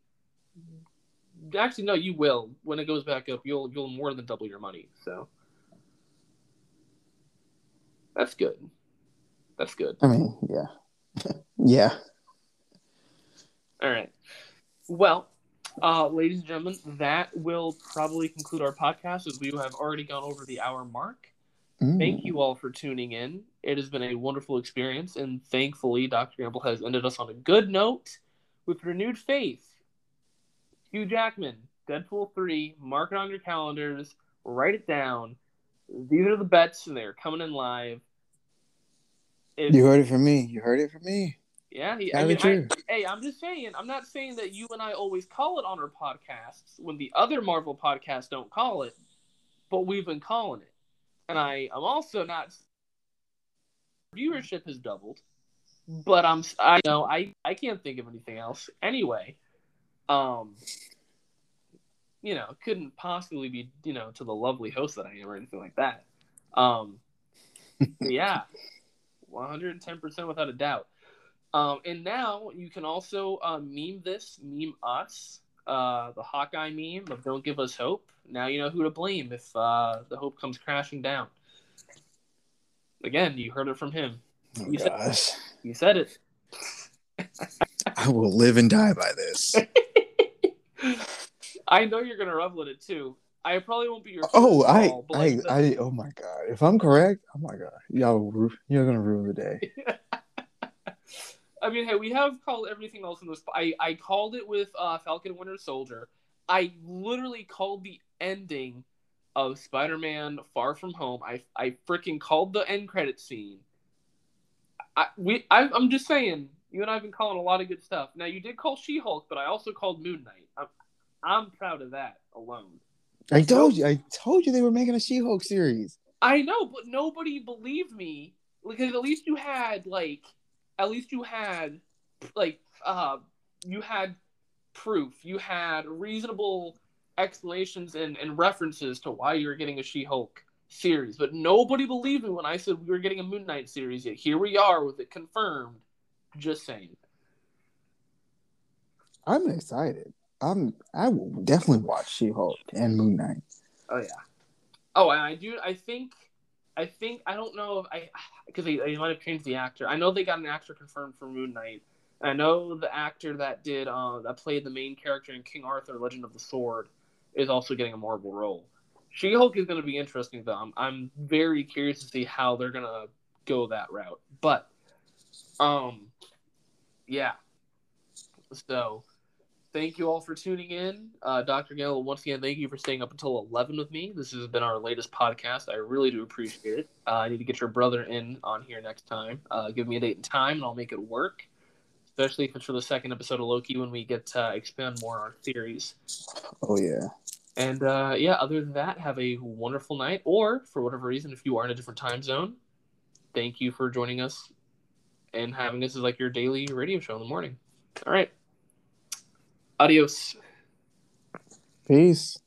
Actually, no, you will. When it goes back up, you'll you'll more than double your money. So That's good. That's good. I mean, yeah, yeah. All right. Well, uh, ladies and gentlemen, that will probably conclude our podcast as we have already gone over the hour mark. Mm. Thank you all for tuning in. It has been a wonderful experience, and thankfully, Dr. Gamble has ended us on a good note with renewed faith. Hugh Jackman, Deadpool 3, mark it on your calendars, write it down. These are the bets, and they're coming in live. If, you heard it from me. You heard it from me. Yeah, he, I mean, I, hey, I'm just saying. I'm not saying that you and I always call it on our podcasts when the other Marvel podcasts don't call it, but we've been calling it. And I, I'm also not. Viewership has doubled, but I'm. I know I. I can't think of anything else. Anyway, um, you know, couldn't possibly be, you know, to the lovely host that I am or anything like that. Um, yeah, 110% without a doubt. Um, and now you can also uh, meme this, meme us, uh, the Hawkeye meme of "Don't give us hope." Now you know who to blame if uh, the hope comes crashing down. Again, you heard it from him. Oh, you, gosh. Said, you said it. I will live and die by this. I know you're gonna revel in it too. I probably won't be your. Oh, I, call, I, like the... I, oh my god! If I'm correct, oh my god, y'all, you're gonna ruin the day. I mean, hey, we have called everything else in this. I, I called it with uh, Falcon Winter Soldier. I literally called the ending of Spider-Man Far From Home. I I freaking called the end credit scene. I we I, I'm just saying, you and I've been calling a lot of good stuff. Now you did call She-Hulk, but I also called Moon Knight. I'm I'm proud of that alone. I told you, I told you they were making a She-Hulk series. I know, but nobody believed me. Because at least you had like at least you had like uh you had proof. You had reasonable explanations and, and references to why you're getting a she-hulk series. But nobody believed me when i said we were getting a moon knight series yet. Here we are with it confirmed. Just saying. I'm excited i'm i will definitely watch she-hulk and moon knight oh yeah oh and i do i think I think I don't know if I because they, they might have changed the actor. I know they got an actor confirmed for Moon Knight. I know the actor that did uh, that played the main character in King Arthur: Legend of the Sword is also getting a Marvel role. She Hulk is going to be interesting though. I'm, I'm very curious to see how they're going to go that route. But, um, yeah. So thank you all for tuning in. Uh, Dr. Gale, once again, thank you for staying up until 11 with me. This has been our latest podcast. I really do appreciate it. Uh, I need to get your brother in on here next time. Uh, give me a date and time, and I'll make it work, especially if it's for the second episode of Loki when we get to expand more on our theories. Oh, yeah. And uh, yeah, other than that, have a wonderful night. Or, for whatever reason, if you are in a different time zone, thank you for joining us and having this as like your daily radio show in the morning. All right. Adios. Peace.